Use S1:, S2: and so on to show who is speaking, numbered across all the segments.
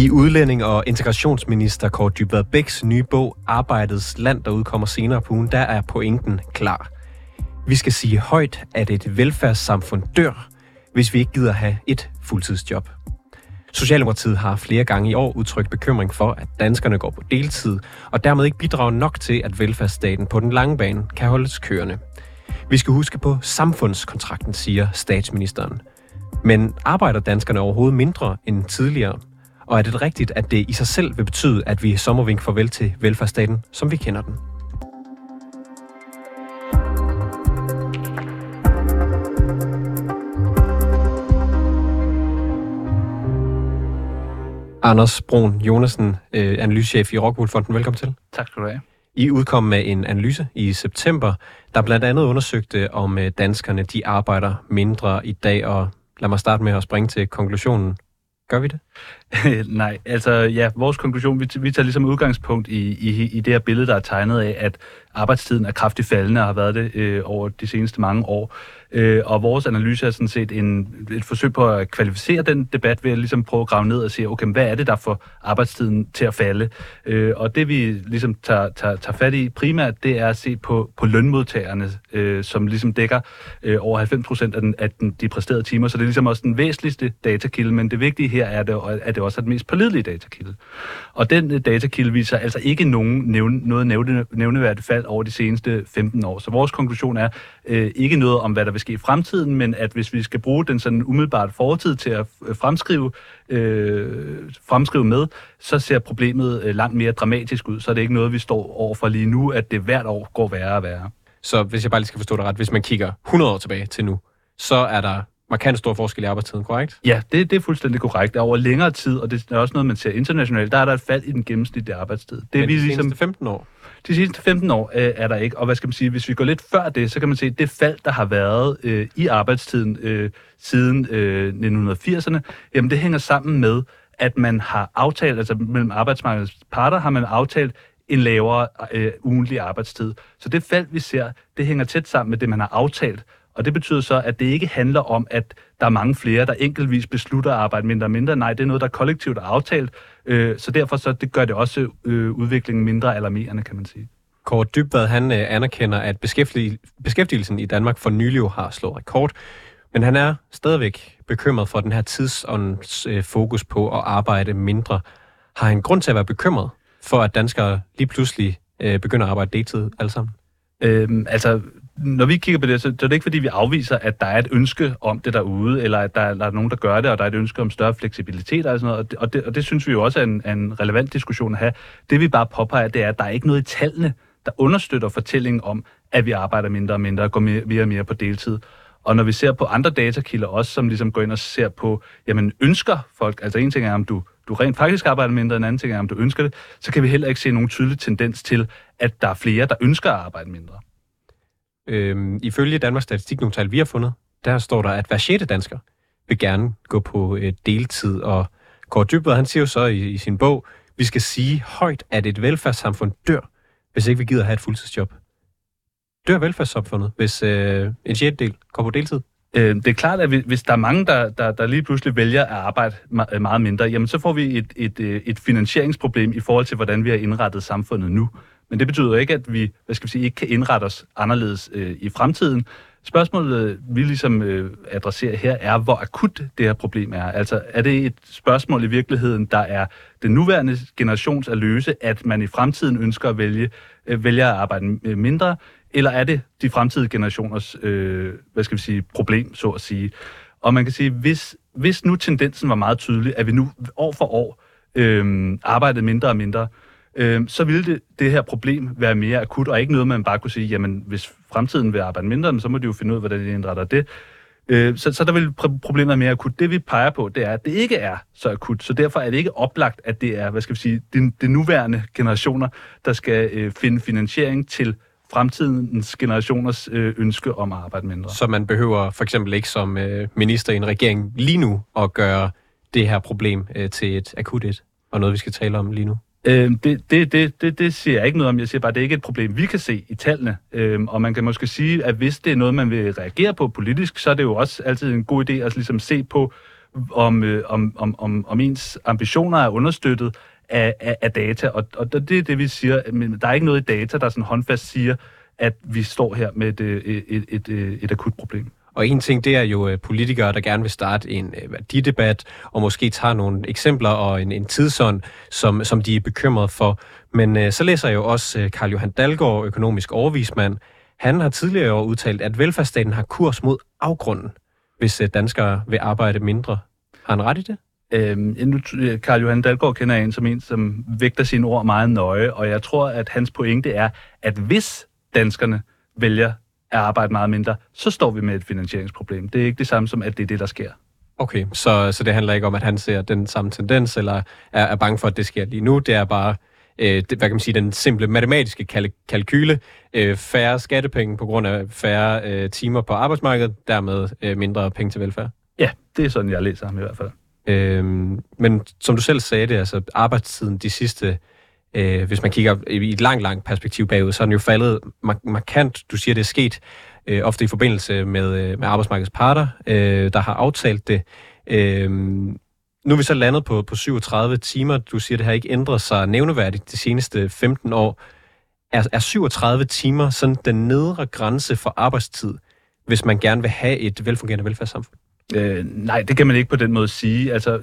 S1: I udlænding- og integrationsminister Kåre Dybvad Bæks nye bog Arbejdets Land, der udkommer senere på ugen, der er pointen klar. Vi skal sige højt, at et velfærdssamfund dør, hvis vi ikke gider have et fuldtidsjob. Socialdemokratiet har flere gange i år udtrykt bekymring for, at danskerne går på deltid, og dermed ikke bidrager nok til, at velfærdsstaten på den lange bane kan holdes kørende. Vi skal huske på samfundskontrakten, siger statsministeren. Men arbejder danskerne overhovedet mindre end tidligere? Og er det rigtigt, at det i sig selv vil betyde, at vi sommervink farvel til velfærdsstaten, som vi kender den? Anders Brun Jonasen, øh, analysechef i Rockwool Velkommen til.
S2: Tak skal du have.
S1: I udkom med en analyse i september, der blandt andet undersøgte, om øh, danskerne de arbejder mindre i dag, og lad mig starte med at springe til konklusionen. Gør vi det?
S2: Nej, altså ja, vores konklusion, vi, vi tager ligesom udgangspunkt i, i, i det her billede, der er tegnet af, at arbejdstiden er kraftigt faldende og har været det øh, over de seneste mange år. Øh, og vores analyse er sådan set en, et forsøg på at kvalificere den debat ved at ligesom prøve at grave ned og sige, okay, hvad er det, der får arbejdstiden til at falde? Øh, og det vi ligesom tager, tager, tager fat i primært, det er at se på, på lønmodtagerne, øh, som ligesom dækker øh, over 90 procent af, den, af den, de præsterede timer. Så det er ligesom også den væsentligste datakilde, men det vigtige her er, det, at det også er den mest pålidelige datakilde. Og den øh, datakilde viser altså ikke nogen nævne, noget nævne, nævneværdigt fald over de seneste 15 år. Så vores konklusion er øh, ikke noget om, hvad der vil ske i fremtiden, men at hvis vi skal bruge den sådan umiddelbart fortid til at øh, fremskrive, øh, fremskrive med, så ser problemet øh, langt mere dramatisk ud. Så er det ikke noget, vi står overfor lige nu, at det hvert år går værre og værre.
S1: Så hvis jeg bare lige skal forstå det ret, hvis man kigger 100 år tilbage til nu, så er der markant stor forskel i arbejdstiden, korrekt?
S2: Ja, det, det er fuldstændig korrekt. Over længere tid, og det er også noget, man ser internationalt, der er der et fald i den gennemsnitlige arbejdstid. Det
S1: Men er vi de ligesom, 15 år?
S2: De sidste 15 år øh, er der ikke, og hvad skal man sige, hvis vi går lidt før det, så kan man se, at det fald, der har været øh, i arbejdstiden øh, siden øh, 1980'erne, jamen det hænger sammen med, at man har aftalt, altså mellem arbejdsmarkedets parter har man aftalt en lavere øh, ugentlig arbejdstid. Så det fald, vi ser, det hænger tæt sammen med det, man har aftalt. Og det betyder så, at det ikke handler om, at der er mange flere, der enkeltvis beslutter at arbejde mindre og mindre. Nej, det er noget, der er kollektivt er aftalt. Øh, så derfor så det gør det også øh, udviklingen mindre alarmerende, kan man sige.
S1: Kåre Dybvad, han øh, anerkender, at beskæftigelsen i Danmark for nylig har slået rekord. Men han er stadigvæk bekymret for den her tidsåndens øh, fokus på at arbejde mindre. Har han grund til at være bekymret for, at danskere lige pludselig øh, begynder at arbejde deltid alle sammen?
S2: Øhm, altså, når vi kigger på det, så, det er det ikke fordi, vi afviser, at der er et ønske om det derude, eller at der, der er nogen, der gør det, og der er et ønske om større fleksibilitet og sådan noget, og det, og det, og det synes vi jo også er en, en relevant diskussion at have. Det vi bare påpeger, det er, at der er ikke noget i tallene, der understøtter fortællingen om, at vi arbejder mindre og mindre og går mere, mere og mere på deltid. Og når vi ser på andre datakilder også, som ligesom går ind og ser på, jamen ønsker folk, altså en ting er, om du, du rent faktisk arbejder mindre, en anden ting er, om du ønsker det, så kan vi heller ikke se nogen tydelig tendens til, at der er flere, der ønsker at arbejde mindre.
S1: Øhm, ifølge Danmarks Statistik, nogle tal vi har fundet, der står der, at hver sjette dansker vil gerne gå på øh, deltid. Og Kåre Dybvad, han siger jo så i, i sin bog, vi skal sige højt, at et velfærdssamfund dør, hvis ikke vi gider have et fuldtidsjob. Dør velfærdssamfundet, hvis øh, en sjettedel går på deltid?
S2: Øh, det er klart, at hvis der er mange, der, der, der lige pludselig vælger at arbejde øh, meget mindre, jamen så får vi et, et, øh, et finansieringsproblem i forhold til, hvordan vi har indrettet samfundet nu. Men det betyder ikke, at vi, hvad skal vi sige, ikke kan indrette os anderledes øh, i fremtiden. Spørgsmålet, øh, vi ligesom øh, adresserer her, er, hvor akut det her problem er. Altså, er det et spørgsmål i virkeligheden, der er den nuværende generations at løse, at man i fremtiden ønsker at vælge, øh, vælge at arbejde øh, mindre, eller er det de fremtidige generationers, øh, hvad skal vi sige, problem, så at sige? Og man kan sige, hvis, hvis nu tendensen var meget tydelig, at vi nu år for år øh, arbejdede mindre og mindre, øh, øh, så ville det, det her problem være mere akut, og ikke noget, man bare kunne sige, jamen hvis fremtiden vil arbejde mindre, så må de jo finde ud af, hvordan de indretter det. Øh, så, så der vil problemet være mere akut. Det vi peger på, det er, at det ikke er så akut, så derfor er det ikke oplagt, at det er, hvad skal vi sige, de, de nuværende generationer, der skal øh, finde finansiering til fremtidens generationers øh, ønske om at arbejde mindre.
S1: Så man behøver for eksempel ikke som øh, minister i en regering lige nu at gøre det her problem øh, til et akut et, og noget vi skal tale om lige nu?
S2: Øh, det, det, det, det, det siger jeg ikke noget om. Jeg siger bare, at det er ikke et problem, vi kan se i tallene. Øh, og man kan måske sige, at hvis det er noget, man vil reagere på politisk, så er det jo også altid en god idé at ligesom se på, om, øh, om, om, om, om ens ambitioner er understøttet af, af, af data. Og, og det er det, vi siger. Men der er ikke noget i data, der sådan håndfast siger, at vi står her med et, øh, et, et, et, øh, et akut problem.
S1: Og en ting, det er jo øh, politikere, der gerne vil starte en øh, værdidebat, og måske tager nogle eksempler og en, en tidsånd, som, som de er bekymret for. Men øh, så læser jeg jo også øh, Karl Johan Dalgaard, økonomisk overvismand. Han har tidligere udtalt, at velfærdsstaten har kurs mod afgrunden, hvis danskere vil arbejde mindre. Har han ret i det?
S2: Øhm, nu, Karl Johan Dalgaard kender jeg en som en, som vægter sine ord meget nøje, og jeg tror, at hans pointe er, at hvis danskerne vælger at arbejde meget mindre, så står vi med et finansieringsproblem. Det er ikke det samme som, at det er det, der sker.
S1: Okay, så, så det handler ikke om, at han ser den samme tendens, eller er, er bange for, at det sker lige nu. Det er bare, øh, det, hvad kan man sige, den simple matematiske kal- kalkyle. Øh, færre skattepenge på grund af færre øh, timer på arbejdsmarkedet, dermed øh, mindre penge til velfærd.
S2: Ja, det er sådan, jeg læser ham i hvert fald.
S1: Øh, men som du selv sagde det, altså arbejdstiden de sidste øh, hvis man kigger i et langt, langt perspektiv bagud, så er den jo faldet mark- markant. Du siger, det er sket øh, ofte i forbindelse med, øh, med arbejdsmarkedets parter, øh, der har aftalt det. Øh, nu er vi så landet på, på 37 timer. Du siger, det har ikke ændret sig nævneværdigt de seneste 15 år. Er, er 37 timer sådan den nedre grænse for arbejdstid, hvis man gerne vil have et velfungerende velfærdssamfund?
S2: Øh, nej, det kan man ikke på den måde sige. Altså,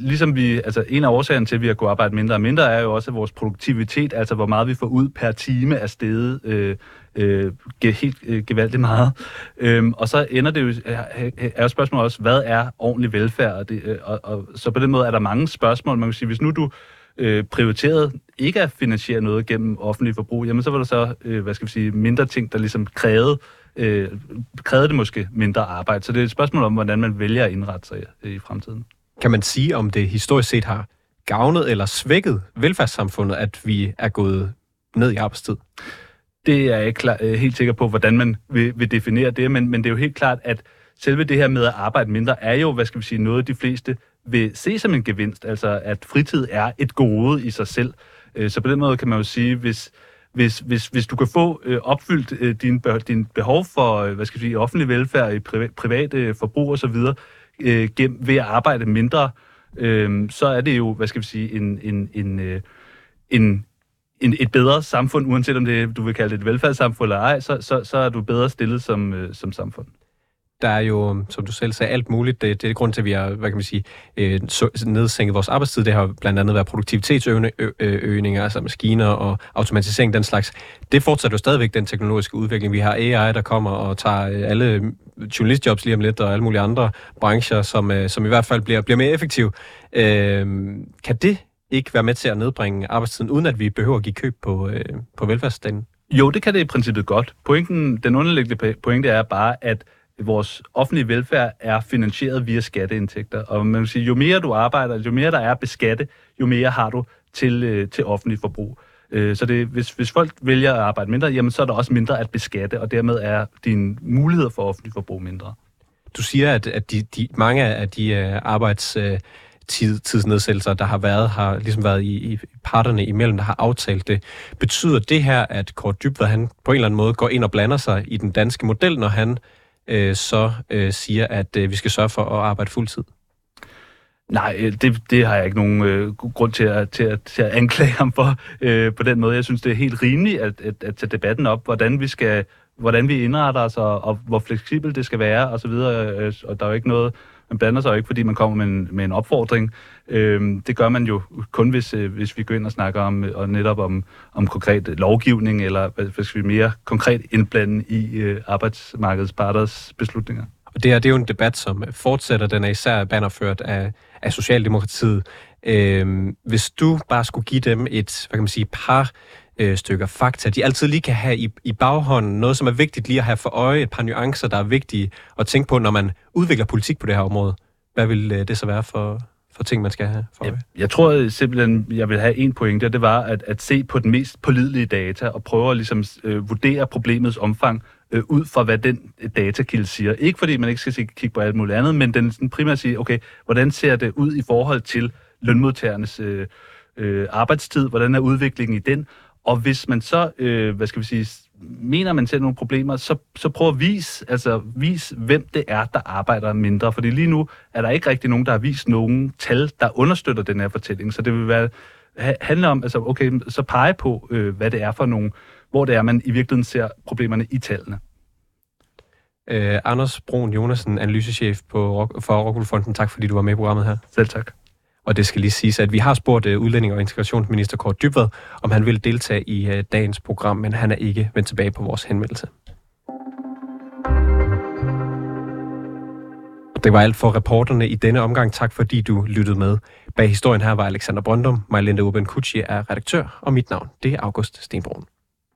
S2: ligesom vi, altså, en af årsagerne til, at vi har kunnet arbejde mindre og mindre, er jo også, at vores produktivitet, altså hvor meget vi får ud per time, er steget øh, øh, helt øh, gevaldigt meget. Øhm, og så ender det jo, øh, øh, er jo spørgsmålet også, hvad er ordentlig velfærd? Og, det, øh, og, og, så på den måde er der mange spørgsmål. Man kan sige, hvis nu du øh, prioriteret ikke at finansiere noget gennem offentlig forbrug, jamen så var der så, øh, hvad skal vi sige, mindre ting, der ligesom krævede øh, krævede det måske mindre arbejde. Så det er et spørgsmål om, hvordan man vælger at indrette sig i fremtiden.
S1: Kan man sige, om det historisk set har gavnet eller svækket velfærdssamfundet, at vi er gået ned i arbejdstid?
S2: Det er jeg ikke klar, øh, helt sikker på, hvordan man vil, vil definere det, men, men det er jo helt klart, at selve det her med at arbejde mindre, er jo, hvad skal vi sige, noget de fleste vil se som en gevinst, altså at fritid er et gode i sig selv. Øh, så på den måde kan man jo sige, hvis, hvis, hvis, hvis du kan få øh, opfyldt øh, din, din behov for øh, hvad skal jeg sige, offentlig velfærd, i privat, privat øh, forbrug osv., øh, gennem, ved at arbejde mindre, øh, så er det jo, hvad skal vi sige, en, en, en, øh, en, en, et bedre samfund, uanset om det, du vil kalde det et velfærdssamfund eller ej, så, så, så er du bedre stillet som, øh, som samfund
S1: der er jo, som du selv sagde, alt muligt. Det, det er grund til, at vi har, hvad kan man sige, øh, nedsænket vores arbejdstid. Det har blandt andet været produktivitetsøgninger, altså maskiner og automatisering, den slags. Det fortsætter jo stadigvæk den teknologiske udvikling. Vi har AI, der kommer og tager øh, alle journalistjobs lige om lidt, og alle mulige andre brancher, som, øh, som i hvert fald bliver, bliver mere effektive. Øh, kan det ikke være med til at nedbringe arbejdstiden, uden at vi behøver at give køb på, øh, på velfærdsstaten?
S2: Jo, det kan det i princippet godt. Pointen, den underliggende pointe er bare, at vores offentlige velfærd er finansieret via skatteindtægter. Og man vil sige, jo mere du arbejder, jo mere der er beskatte, jo mere har du til, øh, til offentligt forbrug. Øh, så det, hvis, hvis folk vælger at arbejde mindre, jamen så er der også mindre at beskatte, og dermed er dine muligheder for offentligt forbrug mindre.
S1: Du siger, at, at de, de, mange af de øh, uh, arbejds... Tid, tidsnedsættelser, der har været, har ligesom været i, i parterne imellem, der har aftalt det. Betyder det her, at Kort Dybvad, han på en eller anden måde går ind og blander sig i den danske model, når han øh, så øh, siger, at øh, vi skal sørge for at arbejde fuldtid?
S2: Nej, øh, det, det har jeg ikke nogen øh, grund til at, til, at, til at anklage ham for øh, på den måde. Jeg synes, det er helt rimeligt at, at, at tage debatten op, hvordan vi skal hvordan vi indretter os, og, og hvor fleksibelt det skal være, og så videre. Øh, og der er jo ikke noget, man blander sig jo ikke, fordi man kommer med en, med en opfordring. Øhm, det gør man jo kun, hvis, øh, hvis vi går ind og snakker om, øh, og netop om, om konkret lovgivning, eller hvad skal vi mere konkret indblande i øh, arbejdsmarkedets parters beslutninger.
S1: Og det her, det er jo en debat, som fortsætter. Den er især bannerført af, af Socialdemokratiet. Øhm, hvis du bare skulle give dem et, hvad kan man sige, par øh, stykker fakta, de altid lige kan have i, i baghånden, noget som er vigtigt lige at have for øje, et par nuancer, der er vigtige at tænke på, når man udvikler politik på det her område. Hvad vil øh, det så være for, for ting, man skal have for øje?
S2: Jeg, jeg tror simpelthen, jeg vil have en pointe, og det var at, at se på den mest pålidelige data og prøve at ligesom, øh, vurdere problemets omfang øh, ud fra, hvad den datakilde siger. Ikke fordi man ikke skal kigge på alt muligt andet, men den sådan primært sige, okay, hvordan ser det ud i forhold til lønmodtagernes øh, øh, arbejdstid? Hvordan er udviklingen i den? Og hvis man så, øh, hvad skal vi sige, mener man ser nogle problemer, så, så prøv at vise, altså, vis, hvem det er, der arbejder mindre. Fordi lige nu er der ikke rigtig nogen, der har vist nogen tal, der understøtter den her fortælling. Så det vil være, handle om, altså, okay, så pege på, øh, hvad det er for nogle, hvor det er, man i virkeligheden ser problemerne i tallene.
S1: Øh, Anders Brun Jonasen, analysechef på, for Rockwool Fonden. Tak fordi du var med i programmet her.
S2: Selv tak.
S1: Og det skal lige siges, at vi har spurgt øh, uh, udlænding- og integrationsminister Kort Dybvad, om han vil deltage i uh, dagens program, men han er ikke vendt tilbage på vores henvendelse. Det var alt for reporterne i denne omgang. Tak fordi du lyttede med. Bag historien her var Alexander Brøndum, Majlinde Uben Kutschi er redaktør, og mit navn det er August Stenbrun.